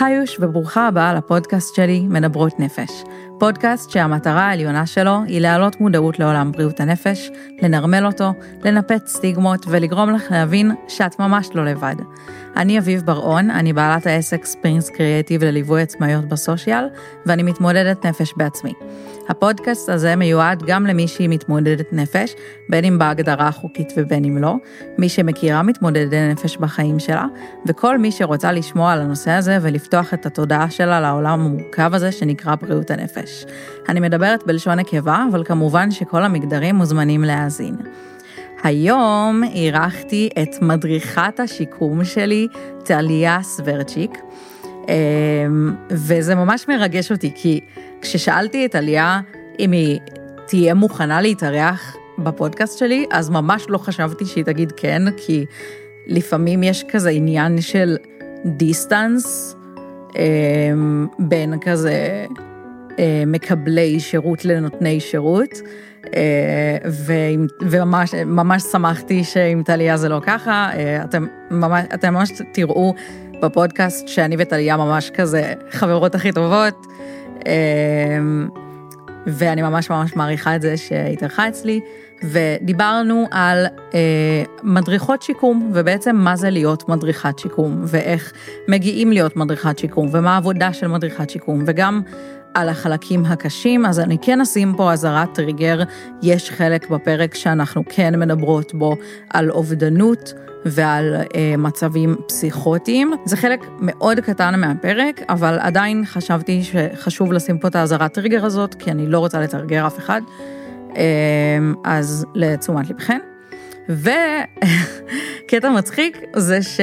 היוש וברוכה הבאה לפודקאסט שלי, מדברות נפש. פודקאסט שהמטרה העליונה שלו היא להעלות מודעות לעולם בריאות הנפש, לנרמל אותו, לנפץ סטיגמות ולגרום לך להבין שאת ממש לא לבד. אני אביב בר-און, אני בעלת העסק ספרינגס קריאטיב לליווי עצמאיות בסושיאל, ואני מתמודדת נפש בעצמי. הפודקאסט הזה מיועד גם למי שהיא מתמודדת נפש, בין אם בהגדרה החוקית ובין אם לא, מי שמכירה מתמודדי נפש בחיים שלה, וכל מי שרוצה לשמוע על הנושא הזה ולפתוח את התודעה שלה לעולם המורכב הזה שנקרא בריאות הנפש. אני מדברת בלשון נקבה, אבל כמובן שכל המגדרים מוזמנים להאזין. היום אירחתי את מדריכת השיקום שלי, טליה סוורצ'יק, אמ, וזה ממש מרגש אותי, כי כששאלתי את עלייה אם היא תהיה מוכנה להתארח בפודקאסט שלי, אז ממש לא חשבתי שהיא תגיד כן, כי לפעמים יש כזה עניין של דיסטנס אמ, בין כזה אה, מקבלי שירות לנותני שירות. אה, וממש שמחתי שעם טליה זה לא ככה, אה, אתם ממש, אתם ממש תראו בפודקאסט שאני וטליה ממש כזה חברות הכי טובות, ואני ממש ממש מעריכה את זה שהתארחה אצלי, ודיברנו על מדריכות שיקום, ובעצם מה זה להיות מדריכת שיקום, ואיך מגיעים להיות מדריכת שיקום, ומה העבודה של מדריכת שיקום, וגם על החלקים הקשים, אז אני כן אשים פה אזהרת טריגר, יש חלק בפרק שאנחנו כן מדברות בו על אובדנות ועל אה, מצבים פסיכוטיים. זה חלק מאוד קטן מהפרק, אבל עדיין חשבתי שחשוב לשים פה את האזהרת טריגר הזאת, כי אני לא רוצה לתרגר אף אחד, אה, אז לתשומת לבכן. וקטע מצחיק זה ש...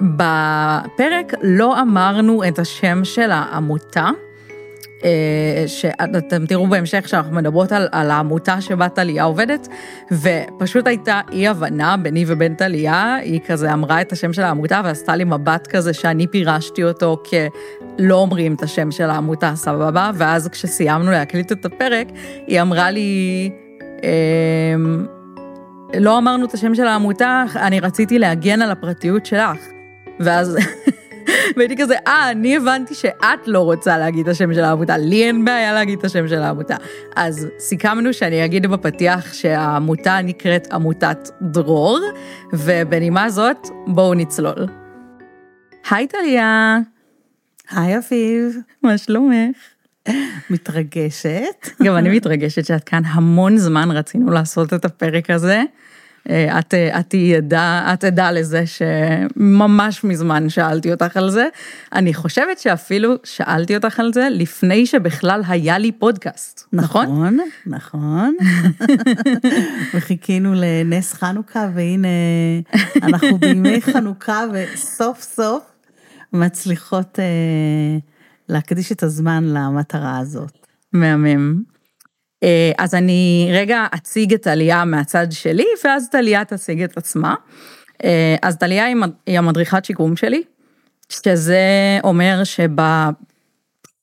בפרק לא אמרנו את השם של העמותה, שאתם תראו בהמשך שאנחנו מדברות על, על העמותה שבה טליה עובדת, ופשוט הייתה אי הבנה ביני ובין טליה, היא כזה אמרה את השם של העמותה ועשתה לי מבט כזה שאני פירשתי אותו כלא אומרים את השם של העמותה, סבבה, ואז כשסיימנו להקליט את הפרק, היא אמרה לי, אמ, לא אמרנו את השם של העמותה, אני רציתי להגן על הפרטיות שלך. ואז והייתי כזה, אה, אני הבנתי שאת לא רוצה להגיד את השם של העמותה, לי אין בעיה להגיד את השם של העמותה. אז סיכמנו שאני אגיד בפתיח שהעמותה נקראת עמותת דרור, ובנימה זאת, בואו נצלול. היי טליה. היי אביב. מה שלומך? מתרגשת. גם אני מתרגשת שאת כאן המון זמן רצינו לעשות את הפרק הזה. אה, את, אה, את ידע, את עדה לזה שממש מזמן שאלתי אותך על זה. אני חושבת שאפילו שאלתי אותך על זה לפני שבכלל היה לי פודקאסט, נכון? נכון, נכון. וחיכינו לנס חנוכה, והנה אנחנו בימי חנוכה, וסוף סוף מצליחות אה, להקדיש את הזמן למטרה הזאת. מהמם. אה, אז אני רגע אציג את עלייה מהצד שלי, ואז טליה תציג את עצמה. אה, אז טליה היא המדריכת שיקום שלי, שזה אומר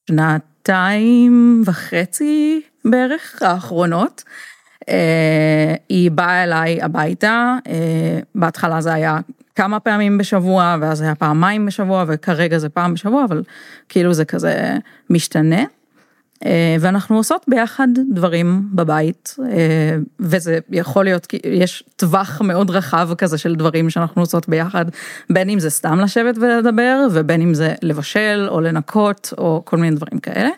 שבשנתיים וחצי בערך האחרונות, אה, היא באה אליי הביתה, בהתחלה זה היה כמה פעמים בשבוע, ואז היה פעמיים בשבוע, וכרגע זה פעם בשבוע, אבל כאילו זה כזה משתנה. אה, ואנחנו עושות ביחד דברים בבית, אה, וזה יכול להיות, יש טווח מאוד רחב כזה של דברים שאנחנו עושות ביחד, בין אם זה סתם לשבת ולדבר, ובין אם זה לבשל או לנקות או כל מיני דברים כאלה,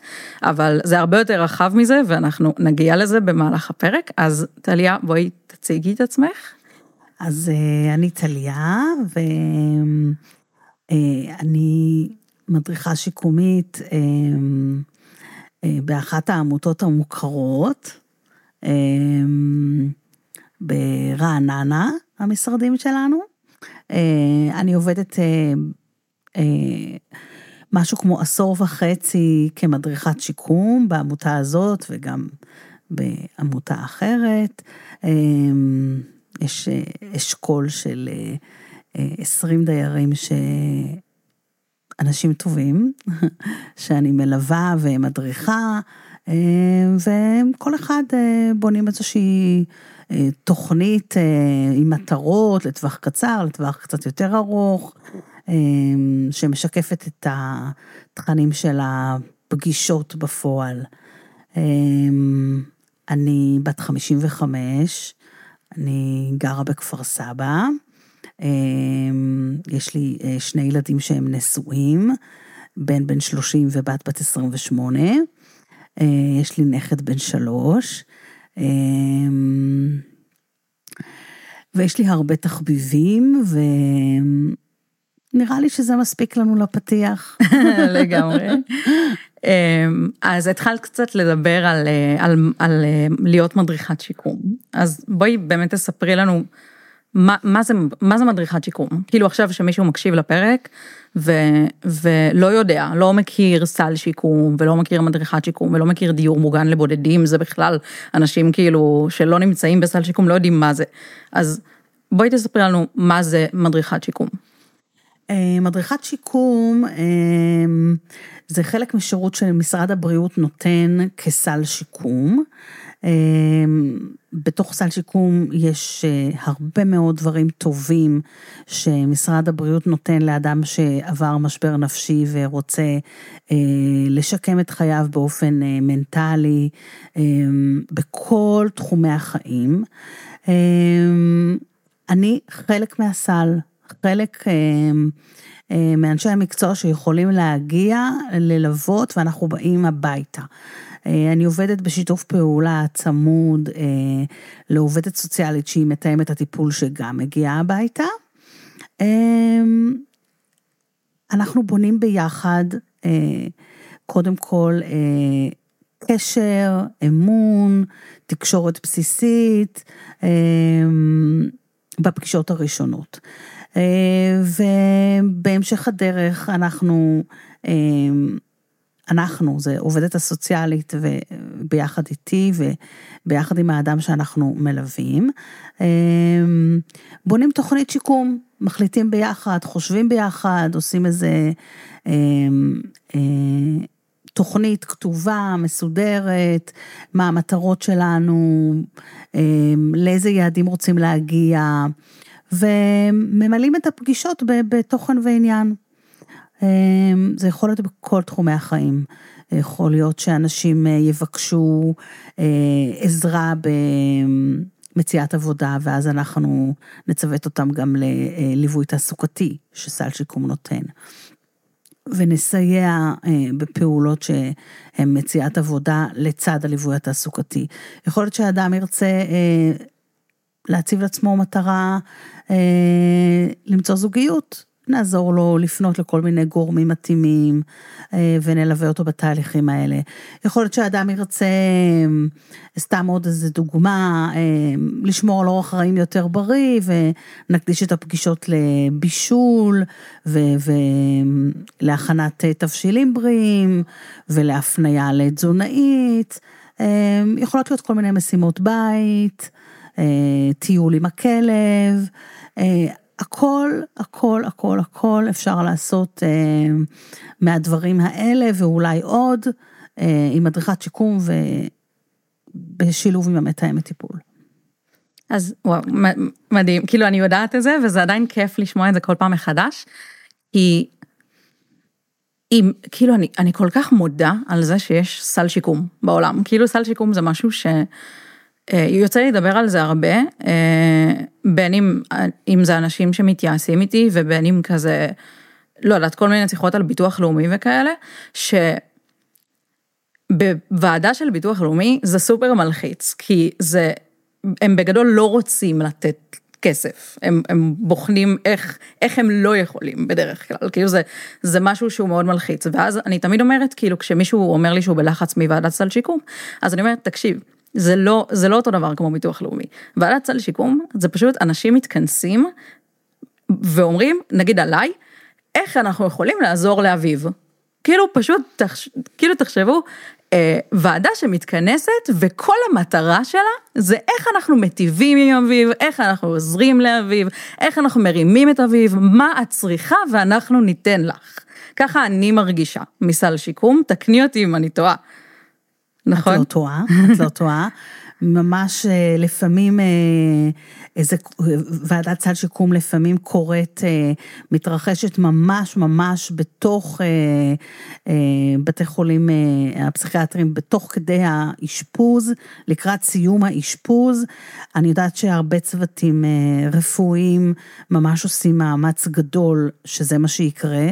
אבל זה הרבה יותר רחב מזה, ואנחנו נגיע לזה במהלך הפרק, אז טליה, בואי תציגי את עצמך. אז אה, אני טליה, ואני מדריכה שיקומית. אה, באחת העמותות המוכרות, אה, ברעננה, המשרדים שלנו. אה, אני עובדת משהו כמו עשור וחצי כמדריכת שיקום בעמותה הזאת וגם בעמותה אחרת. יש אשכול של 20 דיירים ש... אנשים טובים, שאני מלווה ומדריכה, אה, וכל אחד אה, בונים איזושהי אה, תוכנית עם מטרות לטווח קצר, לטווח קצת יותר ארוך, שמשקפת את התכנים של הפגישות בפועל. אני בת 55, אני גרה בכפר סבא, יש לי שני ילדים שהם נשואים, בן בן 30 ובת בת 28, יש לי נכד בן שלוש, ויש לי הרבה תחביבים, ונראה לי שזה מספיק לנו לפתיח. לגמרי. אמ, אז התחלת קצת לדבר על, על, על להיות מדריכת שיקום. אז בואי באמת תספרי לנו מה, זה, מה זה מדריכת שיקום. כאילו עכשיו שמישהו מקשיב לפרק ו, ולא יודע, לא מכיר סל שיקום ולא מכיר מדריכת שיקום ולא מכיר דיור מוגן לבודדים, זה בכלל אנשים כאילו שלא נמצאים בסל שיקום לא יודעים מה זה. אז בואי תספרי לנו מה זה מדריכת שיקום. אה, מדריכת שיקום אה, זה חלק משירות שמשרד הבריאות נותן כסל שיקום. אה, בתוך סל שיקום יש הרבה מאוד דברים טובים שמשרד הבריאות נותן לאדם שעבר משבר נפשי ורוצה לשקם את חייו באופן מנטלי בכל תחומי החיים. אני חלק מהסל, חלק אה, אה, מאנשי המקצוע שיכולים להגיע, ללוות, ואנחנו באים הביתה. אה, אני עובדת בשיתוף פעולה צמוד לעובדת סוציאלית שהיא מתאמת הטיפול שגם מגיעה הביתה. אנחנו בונים ביחד, קודם כל, קשר, אמון, תקשורת בסיסית, בפגישות הראשונות. אה, ובהמשך הדרך אנחנו, אה, אנחנו, זה עובדת הסוציאלית וביחד איתי וביחד עם האדם שאנחנו מלווים, אה, בונים תוכנית שיקום, מחליטים ביחד, חושבים ביחד, עושים איזה תוכנית כתובה, מסודרת, מה המטרות שלנו, לאיזה יעדים רוצים להגיע. וממלאים את הפגישות בתוכן ועניין. אמ, זה יכול להיות בכל תחומי החיים. יכול להיות שאנשים אה, יבקשו אה, עזרה במציאת עבודה, ואז אנחנו נצוות אותם גם לליווי תעסוקתי שסל שיקום נותן. ונסייע אה, בפעולות שהן מציאת עבודה לצד הליווי התעסוקתי. יכול להיות שאדם ירצה להציב לעצמו מטרה אה, למצוא זוגיות. נעזור לו לפנות לכל מיני גורמים מתאימים אה, ונלווה אותו בתהליכים האלה. יכול להיות שאדם ירצה, אה, סתם עוד איזה דוגמה, אה, לשמור על אורח חיים יותר בריא ונקדיש את הפגישות לבישול ולהכנת תבשילים בריאים ולהפניה לתזונאית. יכולות להיות כל מיני משימות בית. טיול עם הכלב, הכל, הכל, הכל, הכל אפשר לעשות אה, מהדברים האלה ואולי עוד עם מדריכת שיקום ובשילוב עם המתאמת טיפול. אז וואו, מדהים, כאילו אני יודעת את זה וזה עדיין כיף לשמוע את זה כל פעם מחדש, כי אם, כאילו אני, אני כל כך מודה על זה שיש סל שיקום בעולם, כאילו סל שיקום זה משהו ש... אה, יוצא לי לדבר על זה הרבה, אה, בין אם, אם זה אנשים שמתייעסים איתי ובין אם כזה, לא יודעת, כל מיני שיחות על ביטוח לאומי וכאלה, שבוועדה של ביטוח לאומי זה סופר מלחיץ, כי זה, הם בגדול לא רוצים לתת כסף, הם, הם בוחנים איך, איך הם לא יכולים בדרך כלל, כאילו זה, זה משהו שהוא מאוד מלחיץ, ואז אני תמיד אומרת, כאילו כשמישהו אומר לי שהוא בלחץ מוועדת סל שיקום, אז אני אומרת, תקשיב, זה לא, זה לא אותו דבר כמו ביטוח לאומי. ועדת סל שיקום זה פשוט אנשים מתכנסים ואומרים, נגיד עליי, איך אנחנו יכולים לעזור לאביב. כאילו פשוט, תחש... כאילו תחשבו, אה, ועדה שמתכנסת וכל המטרה שלה זה איך אנחנו מטיבים עם אביב, איך אנחנו עוזרים לאביב, איך אנחנו מרימים את אביב, מה את צריכה ואנחנו ניתן לך. ככה אני מרגישה מסל שיקום, תקני אותי אם אני טועה. נכון? את לא טועה, את לא טועה. ממש אה, לפעמים אה, איזה ועדת סל שיקום לפעמים קורית, אה, מתרחשת ממש ממש בתוך בתי חולים הפסיכיאטרים, בתוך כדי האשפוז, לקראת סיום האשפוז. אני יודעת שהרבה צוותים רפואיים ממש עושים מאמץ גדול שזה מה שיקרה.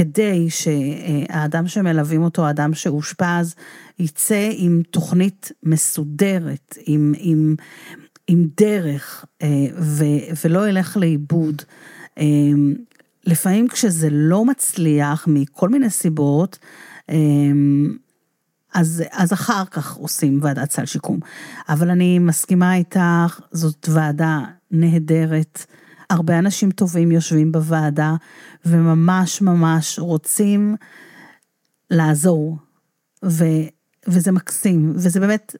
כדי שהאדם שמלווים אותו, האדם שאושפז, יצא עם תוכנית מסודרת, עם, עם, עם דרך, אה, ו, ולא ילך לאיבוד. אה, לפעמים כשזה לא מצליח מכל מיני סיבות, אה, אז, אז אחר כך עושים ועדת סל שיקום. אבל אני מסכימה איתך, זאת ועדה נהדרת. הרבה אנשים טובים יושבים בוועדה וממש ממש רוצים לעזור, ו, וזה מקסים, וזה באמת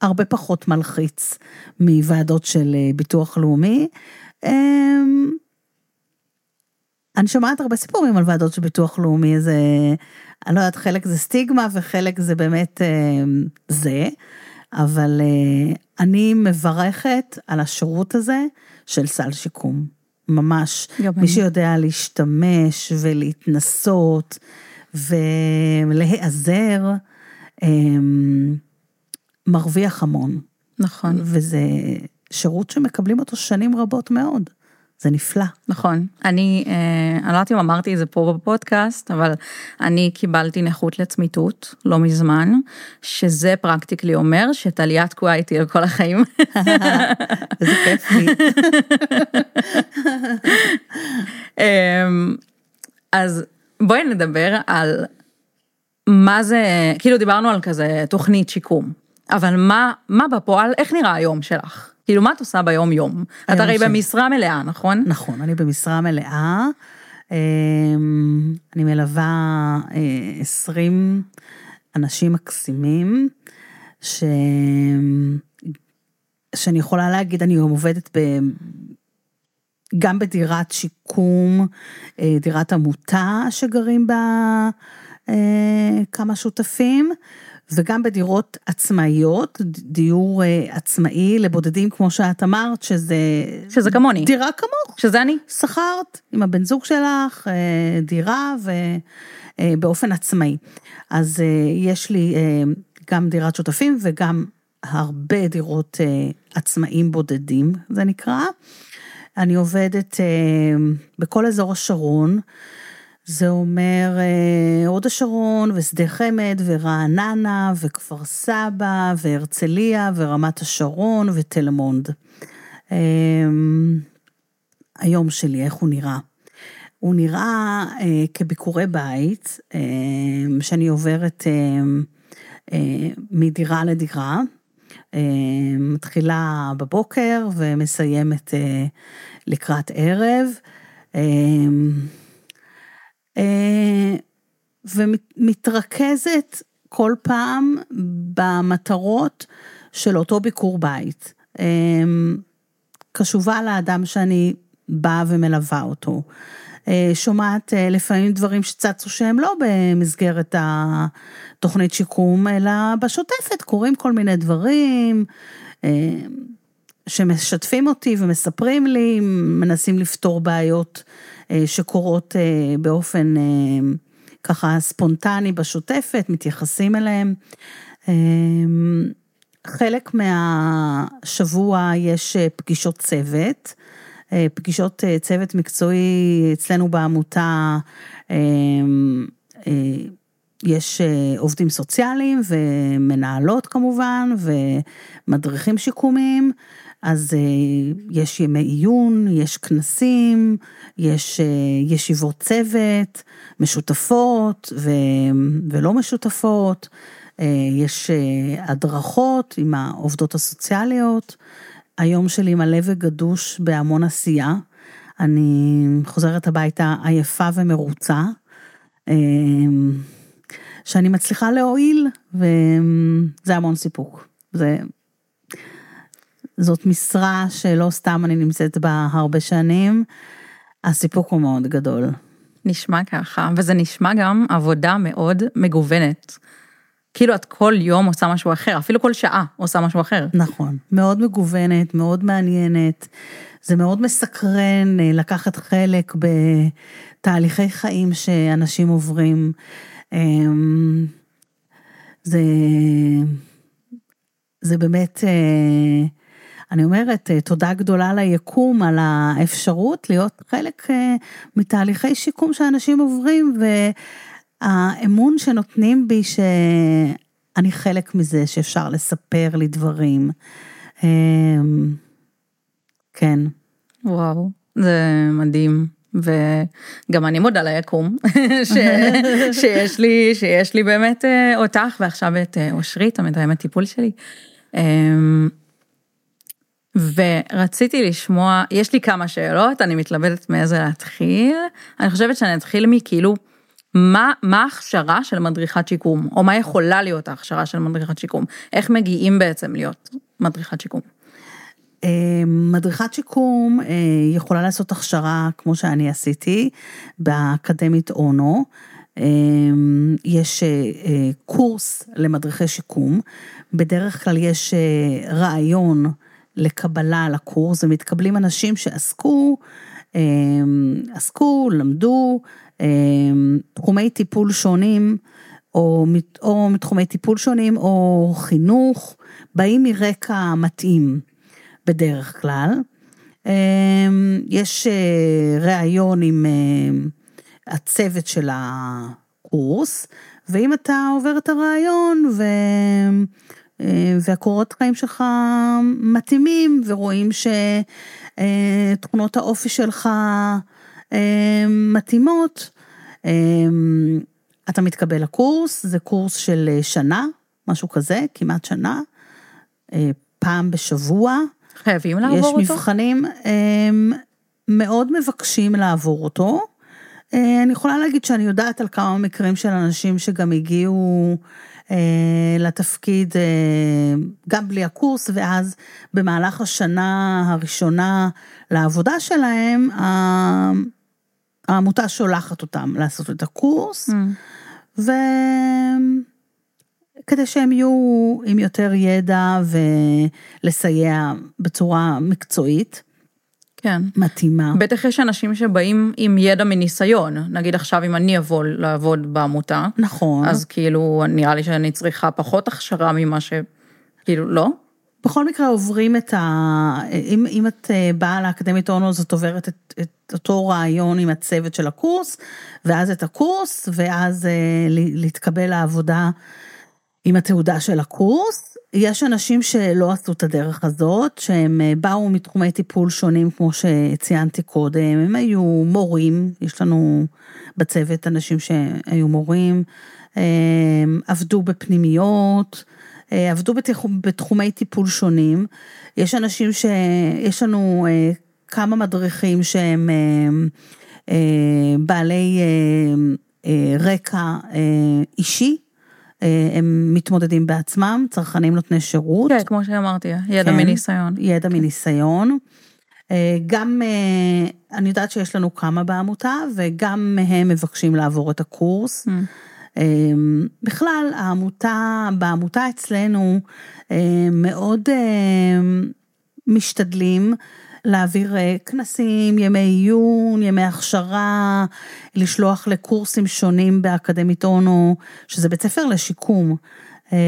הרבה פחות מלחיץ מוועדות של אה, ביטוח לאומי. אמ, אני שומעת הרבה סיפורים על ועדות של ביטוח לאומי, זה, אני לא יודעת, חלק זה סטיגמה וחלק זה באמת אמ, זה, אבל אה, אני מברכת על השירות הזה של סל שיקום. ממש. מי שיודע להשתמש ולהתנסות ולהיעזר, אמ, מרוויח המון. נכון. וזה שירות שמקבלים אותו שנים רבות מאוד. זה נפלא. נכון. אני, אה, אני לא יודעת אם אמרתי את זה פה בפודקאסט, אבל אני קיבלתי נכות לצמיתות לא מזמן, שזה פרקטיקלי אומר שטליה תקועה איתי על כל החיים. איזה כיף לי. אמ, אז בואי נדבר על מה זה, כאילו דיברנו על כזה תוכנית שיקום, אבל מה, מה בפועל, איך נראה היום שלך? כאילו, מה את עושה ביום יום? את הרי במשרה מלאה, נכון? נכון, אני במשרה מלאה. אמ, אני מלווה 20 אה, אנשים מקסימים, ש... שאני יכולה להגיד, אני גם עובדת ב... גם בדירת שיקום, אה, דירת עמותה שגרים בה אה, כמה שותפים, וגם בדירות עצמאיות, דיור אה, עצמאי לבודדים, כמו שאת אמרת, שזה... שזה כמוני. דירה כמוך. שזה אני. שכרת עם הבן זוג שלך אה, דירה ובאופן עצמאי. אז יש לי גם דירת שותפים וגם הרבה דירות עצמאים בודדים, זה נקרא. אני עובדת בכל אזור השרון. זה אומר אה, הוד השרון ושדה חמד ורעננה וכפר סבא והרצליה ורמת השרון ותל מונד. אמ, היום שלי, איך הוא נראה? הוא נראה אה, כביקורי בית, אה, שאני עוברת אה, אה, מדירה לדירה, אה, מתחילה בבוקר ומסיימת אה, לקראת ערב. אה, אה, ומתרכזת כל פעם במטרות של אותו ביקור בית. אה, קשובה לאדם שאני באה ומלווה אותו. אה, שומעת לפעמים דברים שצצו שהם לא במסגרת התוכנית שיקום, אלא בשוטפת, קורים כל מיני דברים שמשתפים אותי ומספרים לי, מנסים לפתור בעיות אה, שקורות אה, באופן אה, ככה ספונטני בשוטפת, מתייחסים אליהם. חלק מהשבוע יש פגישות צוות, פגישות צוות מקצועי אצלנו בעמותה, יש עובדים סוציאליים ומנהלות כמובן ומדריכים שיקומיים. אז אה, יש ימי עיון, יש כנסים, יש אה, ישיבות צוות, משותפות ו, ולא משותפות, אה, יש הדרכות עם העובדות הסוציאליות. היום שלי מלא וגדוש בהמון עשייה. אני חוזרת הביתה עייפה ומרוצה, שאני מצליחה להועיל, וזה המון סיפוק. זה זאת משרה שלא סתם אני נמצאת בה הרבה שנים, הסיפוק הוא מאוד גדול. נשמע ככה, וזה נשמע גם עבודה מאוד מגוונת. כאילו את כל יום עושה משהו אחר, אפילו כל שעה עושה משהו אחר. נכון, מאוד מגוונת, מאוד מעניינת. זה מאוד מסקרן אה, לקחת חלק בתהליכי חיים שאנשים עוברים. אמ, זה, זה באמת, אה, אני אומרת, אה, תודה גדולה ליקום על האפשרות להיות חלק מתהליכי שיקום שאנשים עוברים, והאמון שנותנים בי שאני חלק מזה, שאפשר לספר לי דברים. אמ, כן. וואו, זה מדהים. וגם אני מודה ליקום, ש... שיש לי, שיש לי באמת אה, אותך ועכשיו את אה, אושרית, המתאמת טיפול שלי. ורציתי לשמוע, יש לי כמה שאלות, אני מתלבטת מאיזה להתחיל. אני חושבת שאני אתחיל מכאילו, מה, מה ההכשרה של מדריכת שיקום, או מה יכולה להיות ההכשרה של מדריכת שיקום? איך מגיעים בעצם להיות מדריכת שיקום? אה, מדריכת שיקום אה, יכולה לעשות הכשרה כמו שאני עשיתי באקדמית אונו. אה, יש קורס למדריכי שיקום, בדרך כלל יש רעיון לקבלה לקורס ומתקבלים אנשים שעסקו, עסקו, למדו תחומי טיפול שונים, או, או מתחומי טיפול שונים, או חינוך, באים מרקע מתאים. בדרך כלל. אמ, יש אה, ראיון עם אה, הצוות של הקורס, ואם אתה עובר את הראיון ו... אה, והקורות חיים שלך מתאימים ורואים שתכונות האופי שלך מתאימות, אתה מתקבל לקורס, זה קורס של שנה, משהו כזה, כמעט שנה, פעם בשבוע. חייבים לעבור אותו? יש מבחנים, מאוד מבקשים לעבור אותו. אה, אני יכולה להגיד שאני יודעת על כמה מקרים של אנשים שגם הגיעו אה, לתפקיד אה, גם בלי הקורס, ואז במהלך השנה הראשונה לעבודה שלהם, העמותה שולחת אותם לעשות את הקורס, mm. ו... כדי שהם יהיו עם יותר ידע ולסייע בצורה מקצועית. כן. מתאימה. בטח יש אנשים שבאים עם ידע מניסיון, נגיד עכשיו אם אני אבוא לעבוד בעמותה. נכון. אז כאילו נראה לי שאני צריכה פחות הכשרה ממה ש... כאילו, לא? בכל מקרה עוברים את ה... אם, אם את אה, באה לאקדמית אונו, אז את עוברת את, את אותו רעיון עם הצוות של הקורס, ואז את הקורס, ואז אה, להתקבל לעבודה עם התעודה של הקורס. יש אנשים שלא עשו את הדרך הזאת, שהם אה, באו מתחומי טיפול שונים, כמו שציינתי קודם, הם היו מורים, יש לנו בצוות אנשים שהיו מורים, עבדו בפנימיות, אה, עבדו בתחומי טיפול שונים. יש אנשים ש... יש לנו אה, כמה מדריכים שהם בעלי רקע אישי. אה, הם מתמודדים בעצמם, צרכנים נותני שירות. כן, כמו שאמרתי, ידע כן, מניסיון. ידע מניסיון. אה, גם, אה, אני יודעת שיש לנו כמה בעמותה, וגם מהם מבקשים לעבור את הקורס. Mm. בכלל, העמותה, בעמותה אצלנו מאוד משתדלים להעביר אה, כנסים, ימי עיון, ימי הכשרה, לשלוח לקורסים שונים באקדמית אונו, שזה בית ספר לשיקום. אה,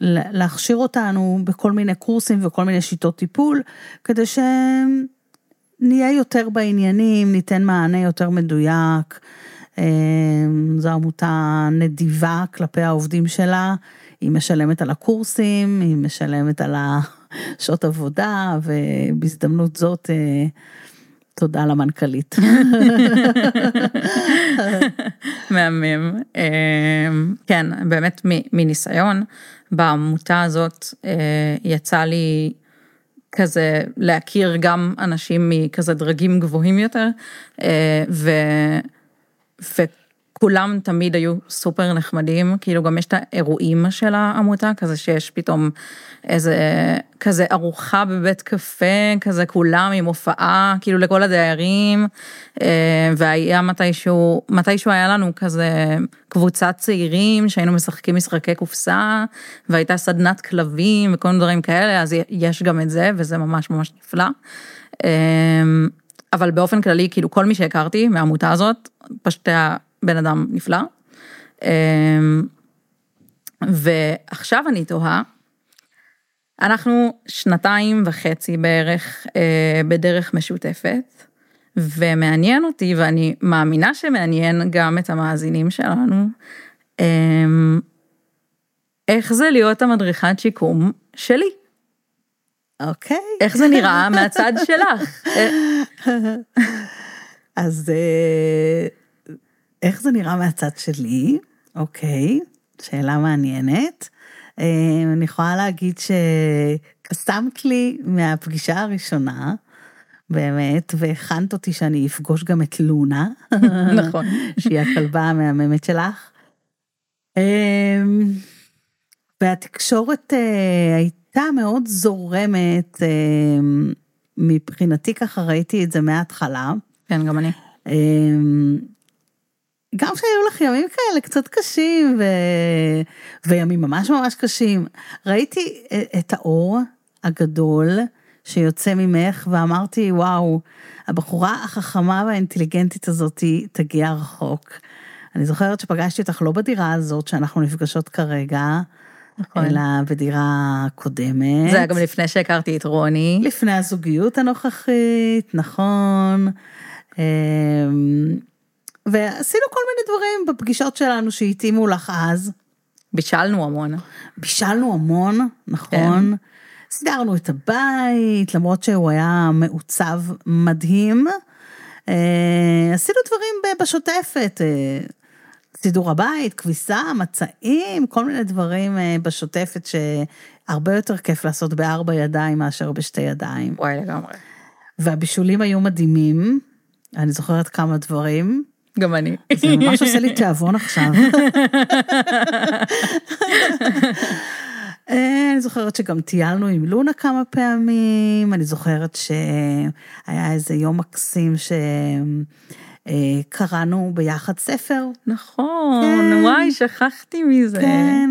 להכשיר אותנו בכל מיני קורסים וכל מיני שיטות טיפול, כדי שנהיה יותר בעניינים, ניתן מענה יותר מדויק. אה, זו עמותה נדיבה כלפי העובדים שלה, היא משלמת על הקורסים, היא משלמת על ה... שעות עבודה, ובהזדמנות זאת, אה, תודה למנכ"לית. מהמם. אה, כן, באמת מניסיון, בעמותה הזאת אה, יצא לי כזה להכיר גם אנשים מכזה דרגים גבוהים יותר, ו... כולם תמיד היו סופר נחמדים, כאילו גם יש את האירועים של העמותה, כזה שיש פתאום איזה, כזה ארוחה בבית קפה, כזה כולם עם הופעה, כאילו לכל הדיירים, אה, והיה מתישהו, מתישהו היה לנו כזה קבוצת צעירים שהיינו משחקים משחקי קופסה, והייתה סדנת כלבים וכל מיני דברים כאלה, אז יש גם את זה, וזה ממש ממש נפלא. אה, אבל באופן כללי, כאילו כל מי שהכרתי מהעמותה הזאת, פשוט היה בן אדם נפלא. אמ, ועכשיו אני תוהה, אנחנו שנתיים וחצי בערך אה, בדרך משותפת, ומעניין אותי, ואני מאמינה שמעניין גם את המאזינים שלנו, אמ, איך זה להיות המדריכת שיקום שלי. אוקיי. איך זה נראה מהצד שלך? אז אה, איך זה נראה מהצד שלי? אוקיי, שאלה מעניינת. אה, אני יכולה להגיד שקסמת לי מהפגישה הראשונה, באמת, והכנת אותי שאני אפגוש גם את לונה. נכון. שהיא הכלבה המהממת שלך. אה, והתקשורת הייתה מאוד זורמת, מבחינתי ככה ראיתי את זה מההתחלה. כן, גם אני. גם שהיו לך ימים כאלה קצת קשים ו... וימים ממש ממש קשים, ראיתי את האור הגדול שיוצא ממך ואמרתי וואו, הבחורה החכמה והאינטליגנטית הזאת תגיע רחוק. אני זוכרת שפגשתי אותך לא בדירה הזאת שאנחנו נפגשות כרגע, נכון. אלא בדירה קודמת. זה היה גם לפני שהכרתי את רוני. לפני הזוגיות הנוכחית, נכון. ועשינו כל מיני דברים בפגישות שלנו שהתאימו לך אז. בישלנו המון. בישלנו המון, נכון. כן. סידרנו את הבית, למרות שהוא היה מעוצב מדהים. אה, עשינו דברים בשוטפת, אה, סידור הבית, כביסה, מצעים, כל מיני דברים אה, בשוטפת שהרבה יותר כיף לעשות בארבע ידיים מאשר בשתי ידיים. וואי, לגמרי. והבישולים היו מדהימים, אני זוכרת כמה דברים. גם אני. זה ממש עושה לי תיאבון עכשיו. אה, אני זוכרת שגם טיילנו עם לונה כמה פעמים, אני זוכרת שהיה איזה יום מקסים שקראנו אה, ביחד ספר. נכון, כן, וואי, שכחתי מזה. כן.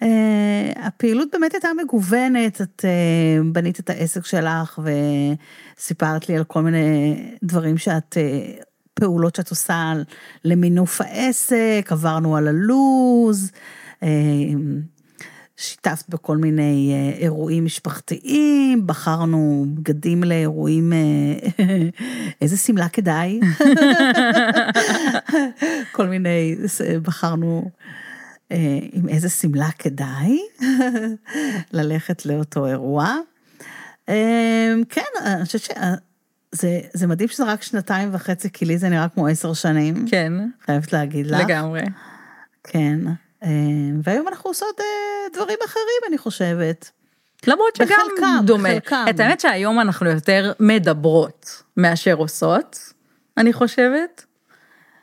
Uh, הפעילות באמת הייתה מגוונת, את uh, בנית את העסק שלך וסיפרת לי על כל מיני דברים שאת uh, פעולות שאת עושה למינוף העסק, עברנו על הלוז, אה, שיתפת בכל מיני אה, אירועים משפחתיים, בחרנו בגדים לאירועים, אה, איזה שמלה כדאי? כל מיני, בחרנו עם איזה שמלה כדאי ללכת לאותו אירוע. כן, אני חושבת זה, זה מדהים שזה רק שנתיים וחצי, כי לי זה נראה כמו עשר שנים. כן. חייבת להגיד לך. לגמרי. כן. אה, והיום אנחנו עושות אה, דברים אחרים, אני חושבת. למרות שגם בחלקם, דומה. בחלקם. את האמת שהיום אנחנו יותר מדברות מאשר עושות, אני חושבת.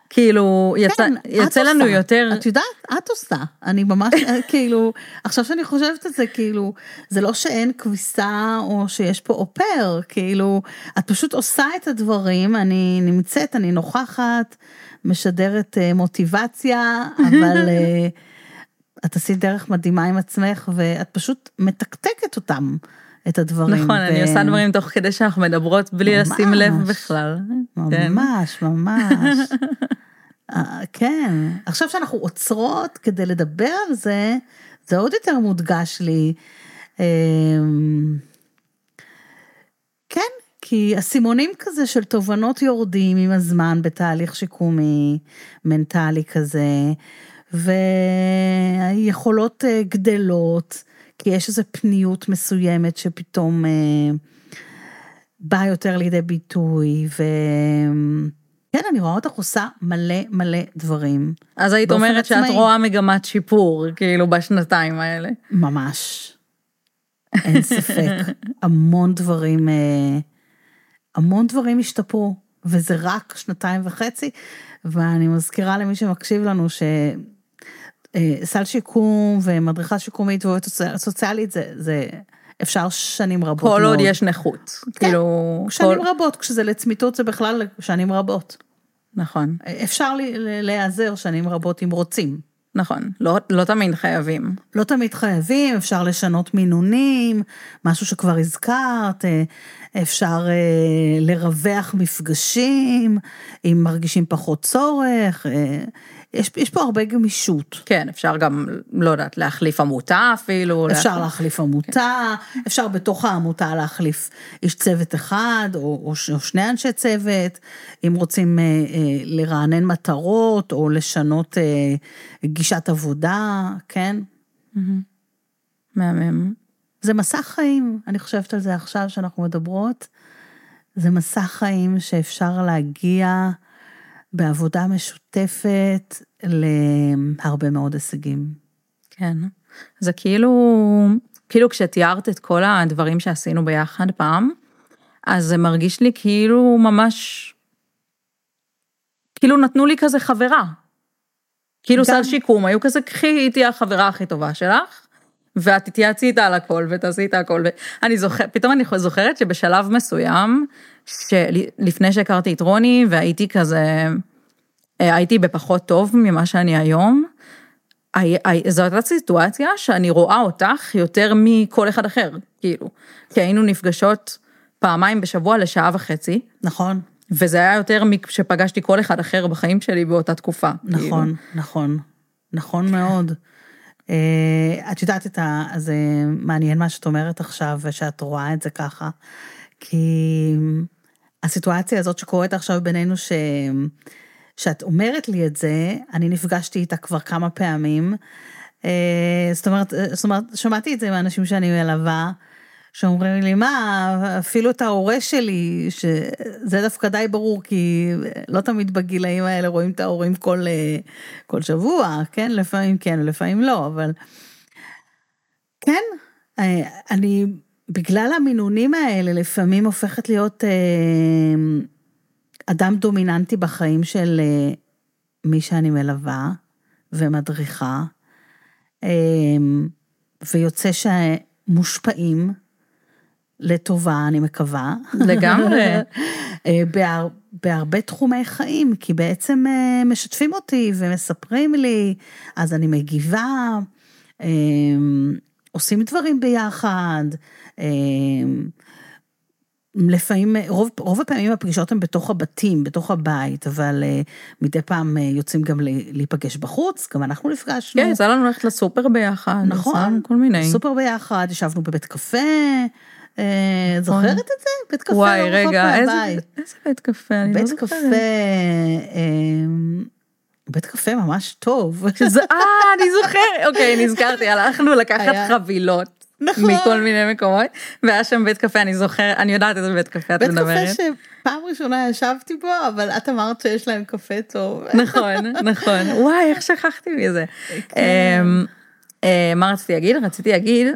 כאילו, יצא, כן, יצא לנו עושה. יותר... את יודעת, את עושה. אני ממש, כאילו, עכשיו שאני חושבת על זה, כאילו, זה לא שאין כביסה או שיש פה אופר, כאילו, את פשוט עושה את הדברים, אני נמצאת, אני נוכחת, משדרת uh, מוטיבציה, אבל uh, את עשית דרך מדהימה עם עצמך, ואת פשוט מתקתקת אותם. את הדברים. נכון, ו... אני עושה דברים תוך כדי שאנחנו מדברות בלי ממש, לשים לב בכלל. ממש, כן. ממש. אה, כן. עכשיו שאנחנו עוצרות כדי לדבר על זה, זה עוד יותר מודגש לי. אמ, כן, כי אסימונים כזה של תובנות יורדים עם הזמן בתהליך שיקומי, מנטלי כזה, והיכולות אה, גדלות. כי יש איזו פניות מסוימת שפתאום אה, באה יותר לידי ביטוי, וכן, אני רואה אותך עושה מלא מלא דברים. אז היית אומרת עצמאי. שאת רואה מגמת שיפור, כאילו, בשנתיים האלה. ממש. אין ספק. המון דברים, אה, המון דברים השתפרו, וזה רק שנתיים וחצי, ואני מזכירה למי שמקשיב לנו ש... אה, סל שיקום ומדריכה שיקומית ועובדת סוציאלית זה, זה אפשר שנים רבות כל מאוד. עוד יש נכות. כן, כאילו, שנים כל... רבות, כשזה לצמיתות זה בכלל שנים רבות. נכון, אפשר ל- ל- להיעזר שנים רבות אם רוצים. נכון. לא, לא תמיד חייבים. לא תמיד חייבים, אפשר לשנות מינונים, משהו שכבר הזכרת, אה, אפשר אה, לרווח מפגשים, אם מרגישים פחות צורך, אה, יש, יש פה הרבה גמישות. כן, אפשר גם, לא יודעת, להחליף עמותה אפילו. אפשר להחליף עמותה, אפשר בתוך העמותה להחליף איש צוות אחד או, או, או שני אנשי צוות, אם רוצים אה, אה, לרענן מטרות או לשנות אה, גישת עבודה, כן? מהמם. זה מסע חיים, אני חושבת על זה עכשיו שאנחנו מדברות. זה מסע חיים שאפשר להגיע בעבודה משותפת להרבה מאוד הישגים. כן. זה כאילו, כאילו כשתיארת את כל הדברים שעשינו ביחד פעם, אז זה מרגיש לי כאילו ממש, כאילו נתנו לי כזה חברה. כאילו גם- סל שיקום, היו כזה, קחי, היא תהיה החברה הכי טובה שלך, ואת תתייעצי איתה על הכל ותעשי איתה הכל. ואני זוכרת, פתאום אני זוכרת שבשלב מסוים, שלפני שהכרתי את רוני והייתי כזה, אה, הייתי בפחות טוב ממה שאני היום, הי- הי- זו הייתה סיטואציה שאני רואה אותך יותר מכל אחד אחר, כאילו. כי היינו נפגשות פעמיים בשבוע לשעה וחצי, נכון, וזה היה יותר משפגשתי כל אחד אחר בחיים שלי באותה תקופה. כאילו. נכון, נכון, נכון מאוד. אה, את יודעת את ה... זה מעניין מה שאת אומרת עכשיו, ושאת רואה את זה ככה, כי הסיטואציה הזאת שקורית עכשיו בינינו, ש... שאת אומרת לי את זה, אני נפגשתי איתה כבר כמה פעמים. אה, זאת אומרת, זאת אומרת, שמעתי את זה מאנשים שאני מלווה, שאומרים לי, מה, אפילו את ההורה שלי, שזה דווקא די ברור, כי לא תמיד בגילאים האלה רואים את ההורים כל, אה, כל שבוע, כן? לפעמים כן ולפעמים לא, אבל... כן, אה, אני, בגלל המינונים האלה, לפעמים הופכת להיות אה, אדם דומיננטי בחיים של מי שאני מלווה ומדריכה, ויוצא שמושפעים לטובה, אני מקווה. לגמרי. אה, בהר, בהרבה תחומי חיים, כי בעצם אה, משתפים אותי ומספרים לי, אז אני מגיבה, אה, עושים דברים ביחד. לפעמים, רוב, רוב הפעמים הפגישות הן בתוך הבתים, בתוך הבית, אבל uh, מדי פעם uh, יוצאים גם להיפגש בחוץ, גם אנחנו נפגשנו. כן, יצא לנו ללכת לסופר ביחד, נכון, כל מיני. סופר ביחד, ישבנו בבית קפה, זוכרת את זה? בית קפה וואי, לא רחוק רגע, איזה מהבית. איזה בית קפה, אני לא בית זוכרת. קפה, אה, בית קפה ממש טוב. שזה, אה, אני זוכרת, אוקיי, נזכרתי, הלכנו לקחת חבילות. נכון. מכל מיני מקומות, והיה שם בית קפה, אני זוכרת, אני יודעת איזה בית קפה את בית קפה מדברת. שפעם ראשונה ישבתי בו, אבל את אמרת שיש להם קפה טוב. נכון, נכון, וואי, איך שכחתי מזה. כן. אמ, אה, מה רציתי להגיד? רציתי להגיד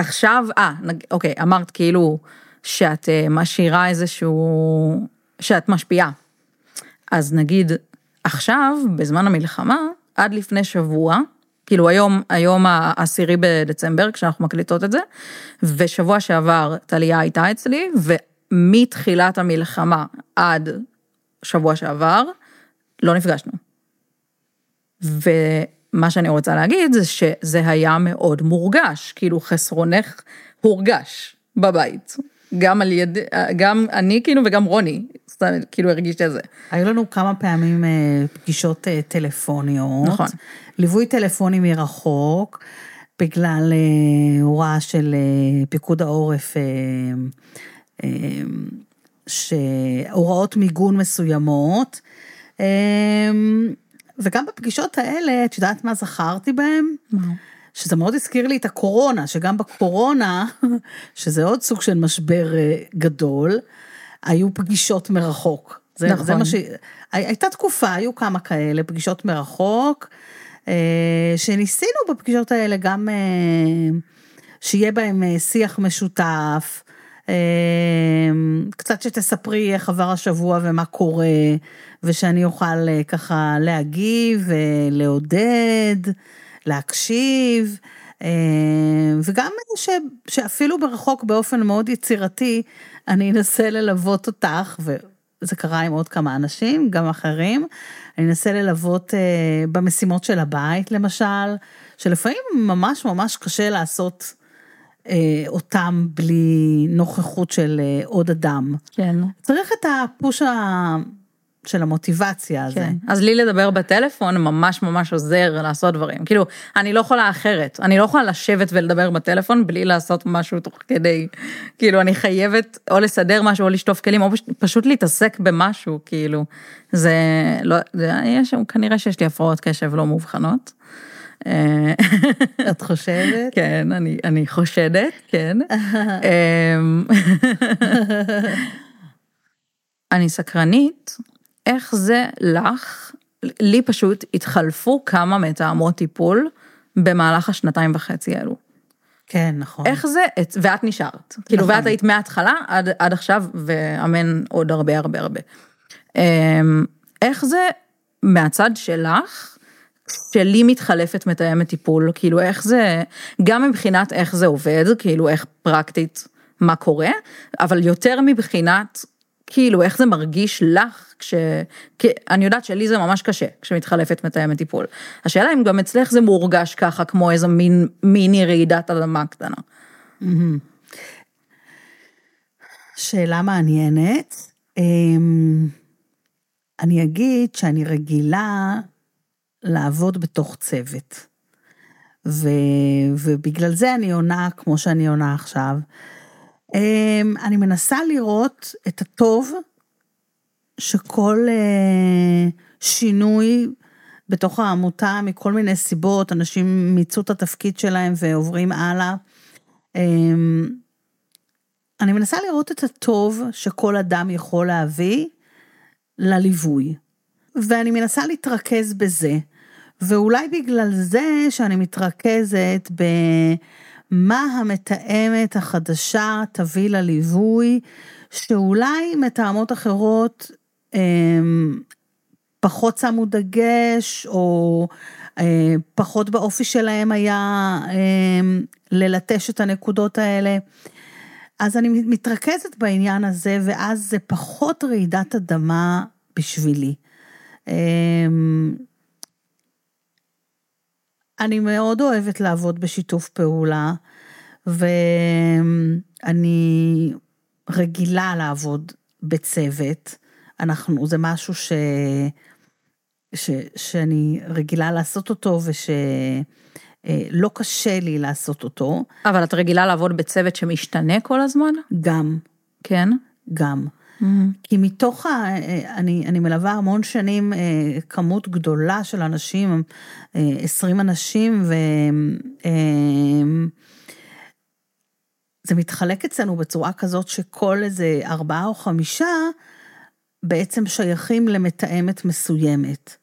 שעכשיו, אה, נג- אוקיי, אמרת כאילו שאת אה, משאירה איזשהו, שאת משפיעה. אז נגיד, עכשיו, בזמן המלחמה, עד לפני שבוע, כאילו היום, היום העשירי בדצמבר, כשאנחנו מקליטות את זה, ושבוע שעבר טליה הייתה אצלי, ומתחילת המלחמה עד שבוע שעבר, לא נפגשנו. ומה שאני רוצה להגיד זה שזה היה מאוד מורגש, כאילו חסרונך הורגש בבית. גם על יד, גם אני כאילו וגם רוני, סתם, כאילו הרגיש את זה. היו לנו כמה פעמים אה, פגישות אה, טלפוניות. נכון. ליווי טלפוני מרחוק, בגלל אה, הוראה של פיקוד העורף, שהוראות מיגון מסוימות. וגם בפגישות האלה, את יודעת מה זכרתי בהם? שזה מאוד הזכיר לי את הקורונה, שגם בקורונה, שזה עוד סוג של משבר אה, גדול, היו פגישות מרחוק. זה, נכון. זה מה ש... הי- הייתה תקופה, היו כמה כאלה, פגישות מרחוק, אה, שניסינו בפגישות האלה גם אה, שיהיה בהם שיח משותף, קצת שתספרי איך עבר השבוע ומה קורה, ושאני אוכל אה, ככה להגיב, לעודד, להקשיב. וגם ש, שאפילו ברחוק באופן מאוד יצירתי, אני אנסה ללוות אותך, וזה קרה עם עוד כמה אנשים, גם אחרים, אני אנסה ללוות uh, במשימות של הבית למשל, שלפעמים ממש ממש קשה לעשות אותם בלי נוכחות של uh, עוד אדם. כן. צריך את הפוש ה... של המוטיבציה הזה. כן. אז לי לדבר בטלפון ממש ממש עוזר לעשות דברים. כאילו, אני לא יכולה אחרת. אני לא יכולה לשבת ולדבר בטלפון בלי לעשות משהו תוך כדי. כאילו, אני חייבת או לסדר משהו או לשטוף כלים, או פשוט להתעסק במשהו, כאילו. זה לא, זה, יש, כנראה שיש לי הפרעות קשב לא מאובחנות. את חושבת? כן, אני, אני חושדת, כן. אמ, אני סקרנית איך זה לך, לי פשוט התחלפו כמה מתאמות טיפול במהלך השנתיים וחצי האלו. כן, נכון. איך זה, ואת נשארת. כאילו, נכון. ואת היית מההתחלה עד, עד עכשיו, ואמן עוד הרבה הרבה הרבה. אמ, איך זה מהצד שלך, שלי מתחלפת מתאמת טיפול, כאילו איך זה, גם מבחינת איך זה עובד, כאילו איך פרקטית מה קורה, אבל יותר מבחינת כאילו איך זה מרגיש לך כש... כי אני יודעת שלי זה ממש קשה כשמתחלפת מתאמת טיפול. השאלה אם גם אצלך זה מורגש ככה כמו איזה מין מיני רעידת אדמה קטנה. שאלה מעניינת. אמ, אני אגיד שאני רגילה לעבוד בתוך צוות. ו, ובגלל זה אני עונה כמו שאני עונה עכשיו. אמ, אני מנסה לראות את הטוב שכל אה, שינוי בתוך העמותה מכל מיני סיבות, אנשים מיצו את התפקיד שלהם ועוברים הלאה. אמ, אני מנסה לראות את הטוב שכל אדם יכול להביא לליווי, ואני מנסה להתרכז בזה, ואולי בגלל זה שאני מתרכזת ב... מה המתאמת החדשה תביא לליווי, שאולי מתאמות אחרות הם, פחות שמו דגש, או אה, פחות באופי שלהם היה הם, ללטש את הנקודות האלה. אז אני מתרכזת בעניין הזה, ואז זה פחות רעידת אדמה בשבילי. אני מאוד אוהבת לעבוד בשיתוף פעולה, ואני רגילה לעבוד בצוות. אנחנו, זה משהו ש... ש... שאני רגילה לעשות אותו ושלא קשה לי לעשות אותו. אבל את רגילה לעבוד בצוות שמשתנה כל הזמן? גם. כן? גם. Mm-hmm. כי מתוך ה... אני, אני מלווה המון שנים אה, כמות גדולה של אנשים, 20 אה, אנשים, ו... אה, זה מתחלק אצלנו בצורה כזאת שכל איזה ארבעה או חמישה בעצם שייכים למתאמת מסוימת.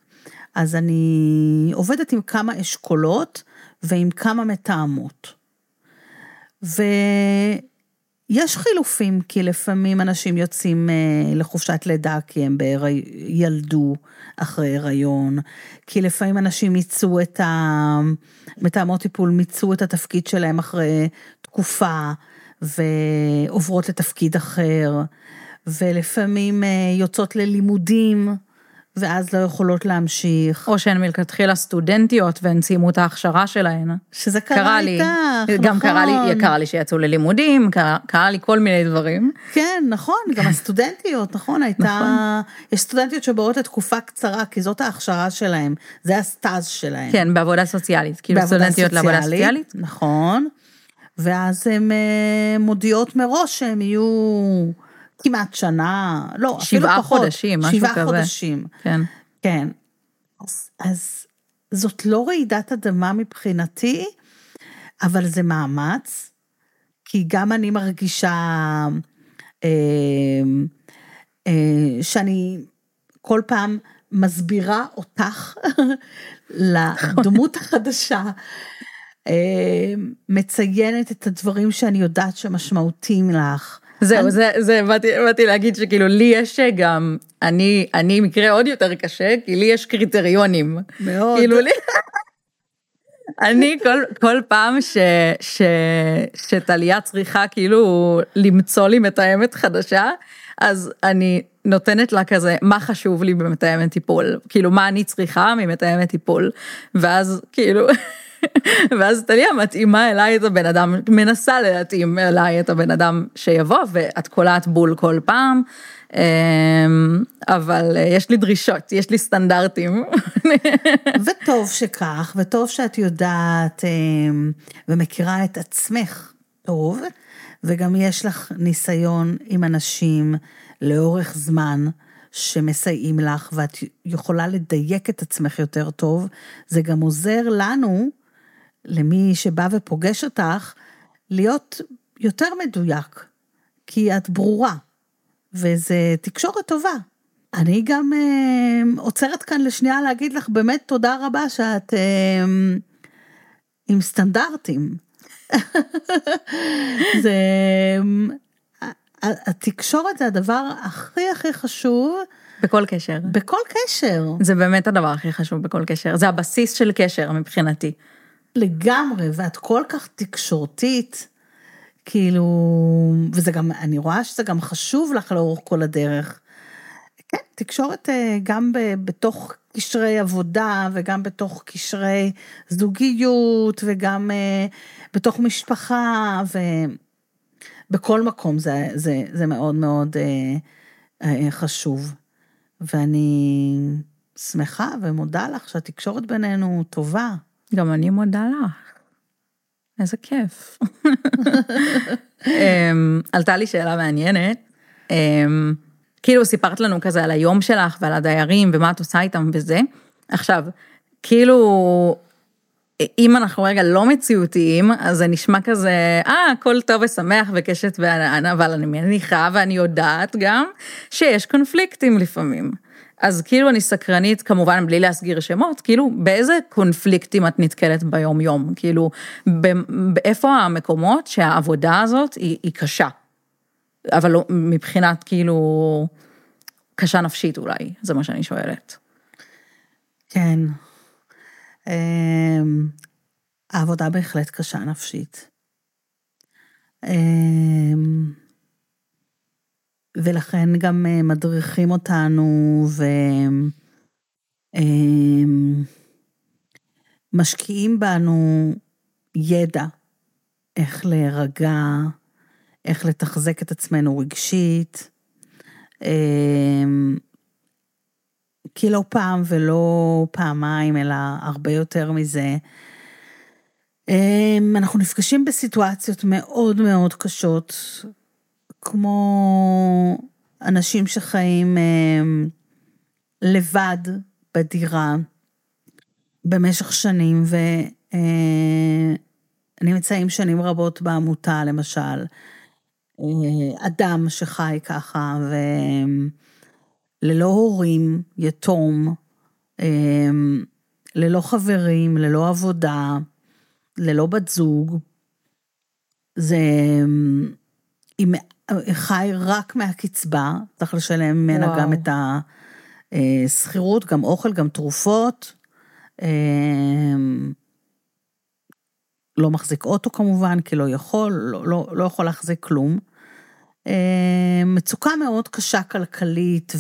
אז אני עובדת עם כמה אשכולות ועם כמה מתאמות. ו... יש חילופים, כי לפעמים אנשים יוצאים אה, לחופשת לידה כי הם בהיר... ילדו אחרי הריון, כי לפעמים אנשים מיצו את ה... מתאמות טיפול מיצו את התפקיד שלהם אחרי תקופה ועוברות לתפקיד אחר, ולפעמים אה, יוצאות ללימודים. ואז לא יכולות להמשיך. או שהן מלכתחילה סטודנטיות והן סיימו את ההכשרה שלהן. שזה קרה, קרה לי כך, גם נכון. קרה לי, קרה לי שיצאו ללימודים, קרה, קרה לי כל מיני דברים. כן, נכון, גם הסטודנטיות, נכון, הייתה, נכון. יש סטודנטיות שבאות לתקופה קצרה, כי זאת ההכשרה שלהן, זה הסטאז' שלהן. כן, בעבודה סוציאלית, כאילו סטודנטיות לעבודה סוציאלית. נכון, ואז הן אה, מודיעות מראש שהן יהיו... כמעט שנה, לא, אפילו פחות. שבעה חודשים, משהו שבעה כזה. שבעה חודשים. כן. כן. אז, אז זאת לא רעידת אדמה מבחינתי, אבל זה מאמץ, כי גם אני מרגישה אה, אה, שאני כל פעם מסבירה אותך לדמות החדשה. אה, מציינת את הדברים שאני יודעת שמשמעותיים לך, זהו, זה, זה, באתי, באתי להגיד שכאילו לי יש גם, אני, אני מקרה עוד יותר קשה, כי לי יש קריטריונים. מאוד. כאילו לי... אני כל, כל פעם ש, ש, שטליה צריכה כאילו למצוא לי מתאמת חדשה, אז אני נותנת לה כזה, מה חשוב לי במתאמת טיפול? כאילו, מה אני צריכה ממתאמת טיפול? ואז כאילו, ואז טליה מתאימה אליי את הבן אדם, מנסה להתאים אליי את הבן אדם שיבוא, ואת קולעת בול כל פעם. אמ, אבל יש לי דרישות, יש לי סטנדרטים. וטוב שכך, וטוב שאת יודעת אמ, ומכירה את עצמך טוב, וגם יש לך ניסיון עם אנשים לאורך זמן. שמסייעים לך ואת יכולה לדייק את עצמך יותר טוב, זה גם עוזר לנו, למי שבא ופוגש אותך, להיות יותר מדויק, כי את ברורה. וזה תקשורת טובה. אני גם אה, עוצרת כאן לשנייה להגיד לך באמת תודה רבה שאת אה, עם סטנדרטים. זה, התקשורת זה הדבר הכי הכי חשוב. בכל קשר. בכל קשר. זה באמת הדבר הכי חשוב בכל קשר, זה הבסיס של קשר מבחינתי. לגמרי, ואת כל כך תקשורתית. כאילו, וזה גם, אני רואה שזה גם חשוב לך לאורך כל הדרך. כן, תקשורת אה, גם בתוך קשרי עבודה וגם בתוך קשרי זוגיות וגם אה, בתוך משפחה ובכל מקום זה, זה, זה מאוד מאוד אה, חשוב. ואני שמחה ומודה לך שהתקשורת בינינו טובה. גם אני מודה לך. איזה כיף. אמ, עלתה לי שאלה מעניינת. אמ, כאילו סיפרת לנו כזה על היום שלך ועל הדיירים ומה את עושה איתם וזה. עכשיו, כאילו, אם אנחנו רגע לא מציאותיים, אז זה נשמע כזה, אה, הכל טוב ושמח וקשת אבל אני מניחה ואני יודעת גם שיש קונפליקטים לפעמים. אז כאילו אני סקרנית, כמובן בלי להסגיר שמות, כאילו באיזה קונפליקטים את נתקלת ביום יום? כאילו, באיפה המקומות שהעבודה הזאת היא, היא קשה? אבל לא, מבחינת כאילו, קשה נפשית אולי, זה מה שאני שואלת. כן. אמ, העבודה בהחלט קשה נפשית. אמ, ולכן גם אה, מדריכים אותנו ומשקיעים בנו ידע איך להירגע, איך לתחזק את עצמנו רגשית. אמ, כי לא פעם ולא פעמיים, אלא הרבה יותר מזה. אמ, אנחנו נפגשים בסיטואציות מאוד מאוד קשות, כמו אנשים שחיים אה, לבד בדירה במשך שנים, ואני אה, שנים רבות בעמותה, למשל, אה, אדם שחי ככה, וללא הורים, יתום, ללא חברים, ללא עבודה, ללא בת זוג, זה... היא חי רק מהקצבה, צריך לשלם ממנה וואו. גם את השכירות, גם אוכל, גם תרופות. אמ, לא מחזיק אוטו כמובן, כי לא יכול, לא, לא, לא יכול להחזיק כלום. אמ, מצוקה מאוד קשה כלכלית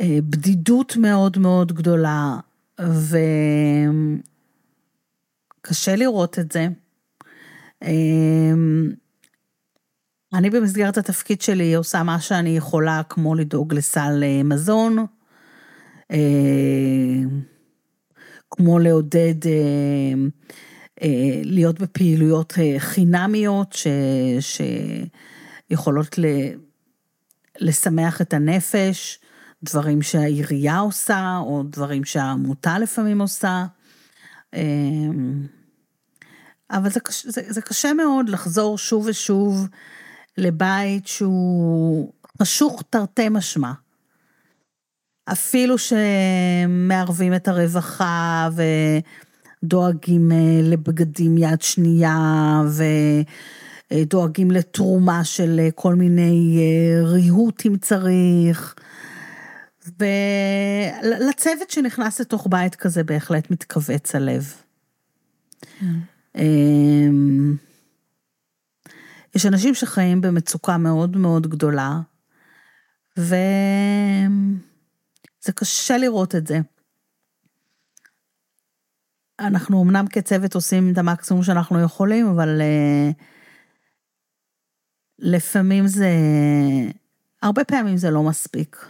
ובדידות מאוד מאוד גדולה, וקשה לראות את זה. אני במסגרת התפקיד שלי עושה מה שאני יכולה, כמו לדאוג לסל אה, מזון, אה, כמו לעודד אה, להיות בפעילויות חינמיות ש, שיכולות לשמח את הנפש, דברים שהעירייה עושה, או דברים שהעמותה לפעמים עושה. אבל זה, זה, זה קשה מאוד לחזור שוב ושוב לבית שהוא חשוך תרתי משמע. אפילו שמערבים את הרווחה ודואגים אה, לבגדים יד שנייה אה, דואגים לתרומה של אה, כל מיני אה, ריהוט אם צריך. ולצוות שנכנס לתוך בית כזה בהחלט מתכווץ הלב. אמ, יש אנשים שחיים במצוקה מאוד מאוד גדולה, וזה קשה לראות את זה. אנחנו אמנם כצוות עושים את המקסימום שאנחנו יכולים, אבל uh, לפעמים זה, הרבה פעמים זה לא מספיק.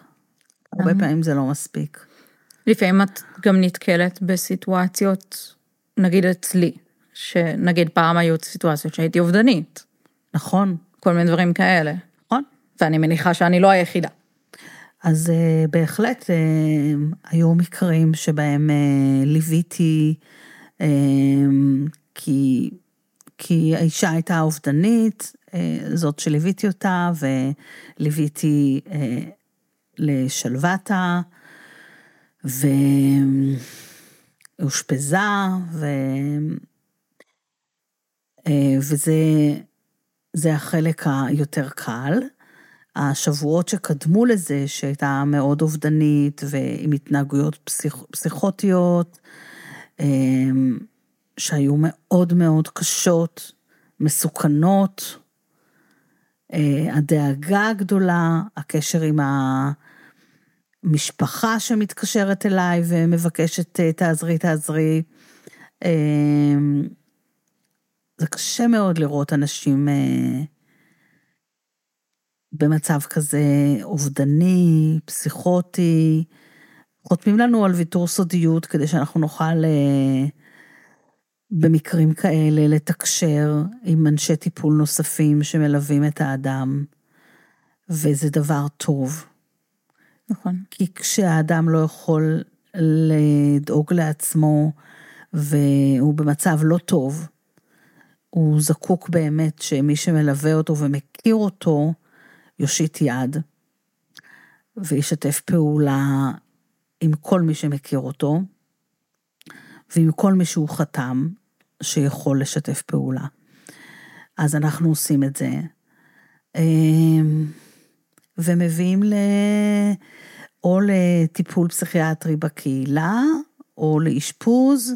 הרבה פעמים זה לא מספיק. לפעמים את גם נתקלת בסיטואציות, נגיד אצלי, שנגיד פעם היו סיטואציות שהייתי אובדנית. נכון. כל מיני דברים כאלה. נכון. ואני מניחה שאני לא היחידה. אז uh, בהחלט uh, היו מקרים שבהם uh, ליוויתי, uh, כי, כי האישה הייתה אובדנית, uh, זאת שליוויתי אותה, וליוויתי uh, לשלוותה, ואושפזה, ו... uh, וזה זה החלק היותר קל. השבועות שקדמו לזה, שהייתה מאוד אובדנית ועם התנהגויות פסיכ... פסיכוטיות, אמ, שהיו מאוד מאוד קשות, מסוכנות, אה, הדאגה הגדולה, הקשר עם המשפחה שמתקשרת אליי ומבקשת תעזרי, תעזרי. זה קשה מאוד לראות אנשים אה, במצב כזה אובדני, פסיכוטי. חותמים לנו על ויתור סודיות כדי שאנחנו נוכל אה, במקרים כאלה לתקשר עם אנשי טיפול נוספים שמלווים את האדם, וזה דבר טוב. נכון. כי כשהאדם לא יכול לדאוג לעצמו והוא במצב לא טוב, הוא זקוק באמת שמי שמלווה אותו ומכיר אותו, יושיט יד וישתף פעולה עם כל מי שמכיר אותו, ועם כל מי שהוא חתם שיכול לשתף פעולה. אז אנחנו עושים את זה. אמ, ומביאים ל... או לטיפול פסיכיאטרי בקהילה, או לאשפוז,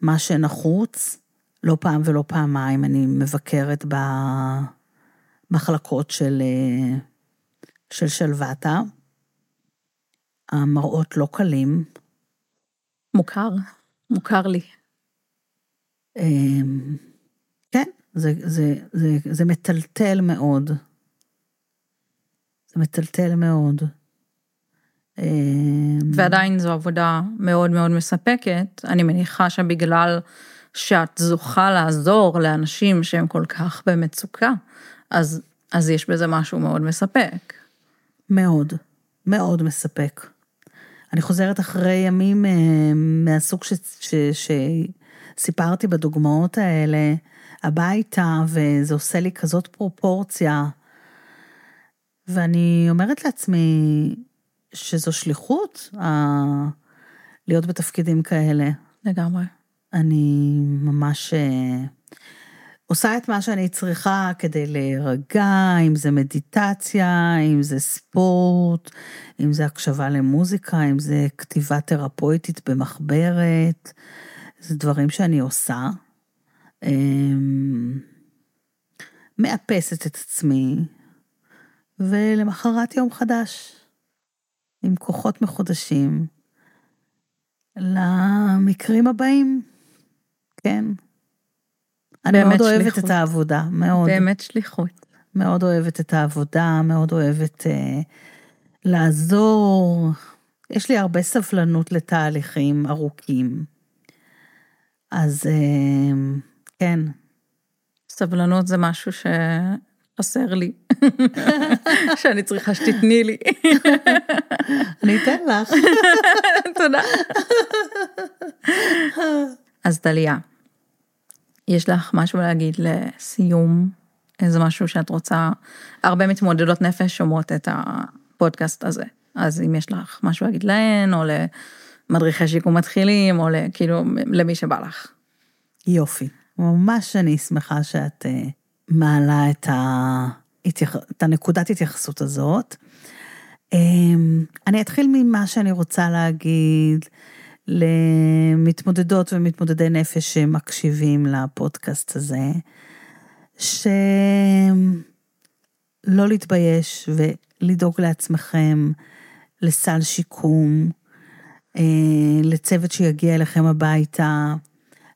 מה שנחוץ. לא פעם ולא פעמיים אני מבקרת במחלקות של, אה, של שלוותה. המראות לא קלים. מוכר, מוכר לי. אמ, כן, זה, זה, זה, זה מטלטל מאוד. זה מטלטל מאוד. אמ, ועדיין זו עבודה מאוד מאוד מספקת. אני מניחה שבגלל שאת זוכה לעזור לאנשים שהם כל כך במצוקה, אז, אז יש בזה משהו מאוד מספק. מאוד, מאוד מספק. אני חוזרת אחרי ימים אה, מהסוג ש, ש, שסיפרתי בדוגמאות האלה הביתה, וזה עושה לי כזאת פרופורציה. ואני אומרת לעצמי שזו שליחות, להיות בתפקידים כאלה. לגמרי. אני ממש אה, עושה את מה שאני צריכה כדי להירגע, אם זה מדיטציה, אם זה ספורט, אם זה הקשבה למוזיקה, אם זה כתיבה תרפויטית במחברת, זה דברים שאני עושה. אמ, מאפסת את עצמי, ולמחרת יום חדש, עם כוחות מחודשים, למקרים הבאים. כן. אני מאוד אוהבת שליחות. את העבודה, מאוד. באמת שליחות. מאוד אוהבת את העבודה, מאוד אוהבת אה, לעזור. יש לי הרבה סבלנות לתהליכים ארוכים. אז אה, כן. סבלנות זה משהו שחסר לי, שאני צריכה שתתני לי. אני אתן לך. תודה. אז טליה, יש לך משהו להגיד לסיום? איזה משהו שאת רוצה? הרבה מתמודדות נפש שומעות את הפודקאסט הזה, אז אם יש לך משהו להגיד להן, או למדריכי שיקום מתחילים, או כאילו למי שבא לך. יופי, ממש אני שמחה שאת uh, מעלה את, ה... את הנקודת התייחסות הזאת. אמ, אני אתחיל ממה שאני רוצה להגיד למתמודדות ומתמודדי נפש שמקשיבים לפודקאסט הזה, שלא להתבייש ולדאוג לעצמכם לסל שיקום, אה, לצוות שיגיע אליכם הביתה,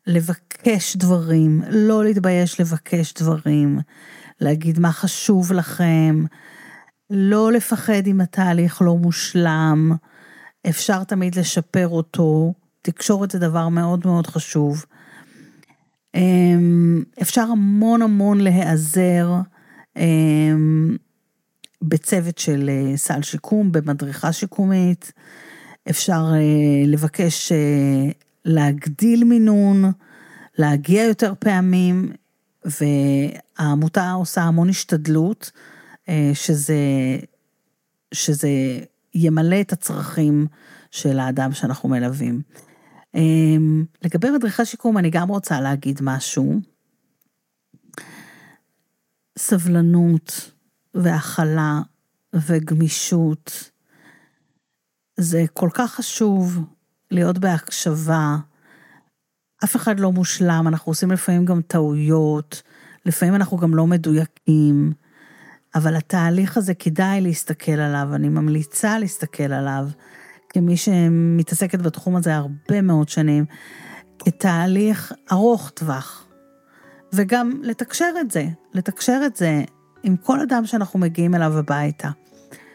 לבקש דברים, לא להתבייש לבקש דברים, להגיד מה חשוב לכם, לא לפחד אם התהליך לא מושלם, אפשר תמיד לשפר אותו, תקשורת זה דבר מאוד מאוד חשוב. אמ, אפשר המון המון להיעזר אמ, בצוות של אה, סל שיקום, במדריכה שיקומית, אפשר אה, לבקש אה, להגדיל מינון, להגיע יותר פעמים, והעמותה עושה המון השתדלות, שזה, שזה ימלא את הצרכים של האדם שאנחנו מלווים. לגבי מדריכי שיקום, אני גם רוצה להגיד משהו. סבלנות והכלה וגמישות, זה כל כך חשוב להיות בהקשבה. אף אחד לא מושלם, אנחנו עושים לפעמים גם טעויות, לפעמים אנחנו גם לא מדויקים, אבל התהליך הזה כדאי להסתכל עליו, אני ממליצה להסתכל עליו, כמי שמתעסקת בתחום הזה הרבה מאוד שנים, כתהליך ארוך טווח. וגם לתקשר את זה, לתקשר את זה עם כל אדם שאנחנו מגיעים אליו הביתה.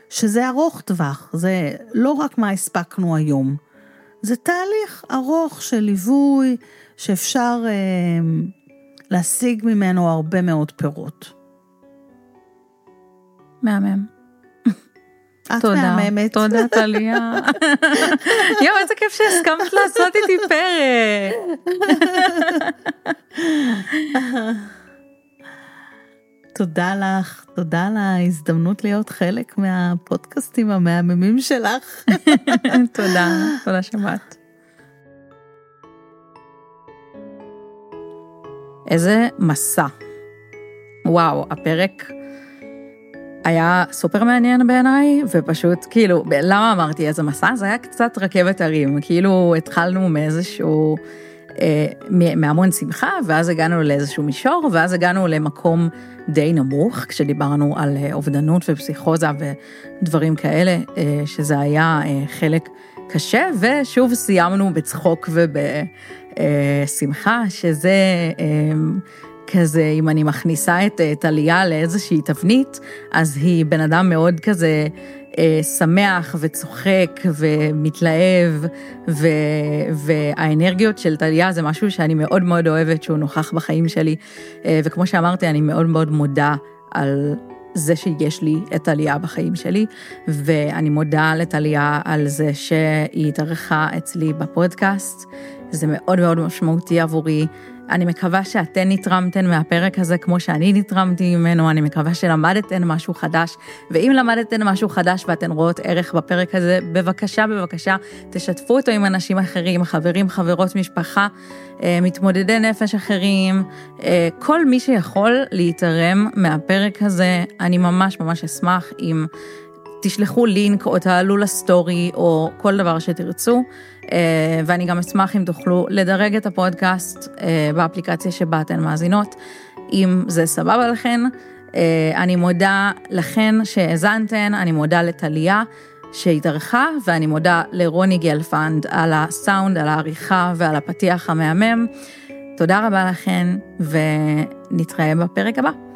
שזה ארוך טווח, זה לא רק מה הספקנו היום, זה תהליך ארוך של ליווי שאפשר אה, להשיג ממנו הרבה מאוד פירות. מהמם. את תודה, מהממת. תודה, טליה. יואו, איזה כיף שהסכמת לעשות איתי פרק. תודה לך, תודה על ההזדמנות להיות חלק מהפודקאסטים המהממים שלך. תודה, תודה שבאת. איזה מסע. וואו, הפרק היה סופר מעניין בעיניי, ופשוט כאילו, למה אמרתי איזה מסע? זה היה קצת רכבת הרים, כאילו התחלנו מאיזשהו... אה, מהמון שמחה, ואז הגענו לאיזשהו מישור, ואז הגענו למקום די נמוך, כשדיברנו על אה, אובדנות ופסיכוזה ודברים כאלה, אה, שזה היה חלק קשה, ושוב סיימנו בצחוק ובשמחה, שזה כזה, אם אני מכניסה את טליה לאיזושהי תבנית, אז היא בן אדם מאוד כזה... אה, שמח וצוחק ומתלהב, ו, והאנרגיות של טליה זה משהו שאני מאוד מאוד אוהבת שהוא נוכח בחיים שלי, אה, וכמו שאמרתי, אני מאוד מאוד מודה על זה שיש לי את טליה בחיים שלי, ואני מודה לטליה על זה שהיא התארחה אצלי בפודקאסט, זה מאוד מאוד משמעותי עבורי. אני מקווה שאתן נתרמתן מהפרק הזה כמו שאני נתרמתי ממנו, אני מקווה שלמדתן משהו חדש, ואם למדתן משהו חדש ואתן רואות ערך בפרק הזה, בבקשה, בבקשה, תשתפו אותו עם אנשים אחרים, חברים, חברות, משפחה, אה, מתמודדי נפש אחרים, אה, כל מי שיכול להתערם מהפרק הזה, אני ממש ממש אשמח אם... תשלחו לינק או תעלו לסטורי או כל דבר שתרצו. אה, ואני גם אשמח אם תוכלו לדרג את הפודקאסט אה, באפליקציה שבה אתן מאזינות, אם זה סבבה לכן. אה, אני מודה לכן שהאזנתן, אני מודה לטליה שהתארחה, ואני מודה לרוני גלפנד על הסאונד, על העריכה ועל הפתיח המהמם. תודה רבה לכן, ונתראה בפרק הבא.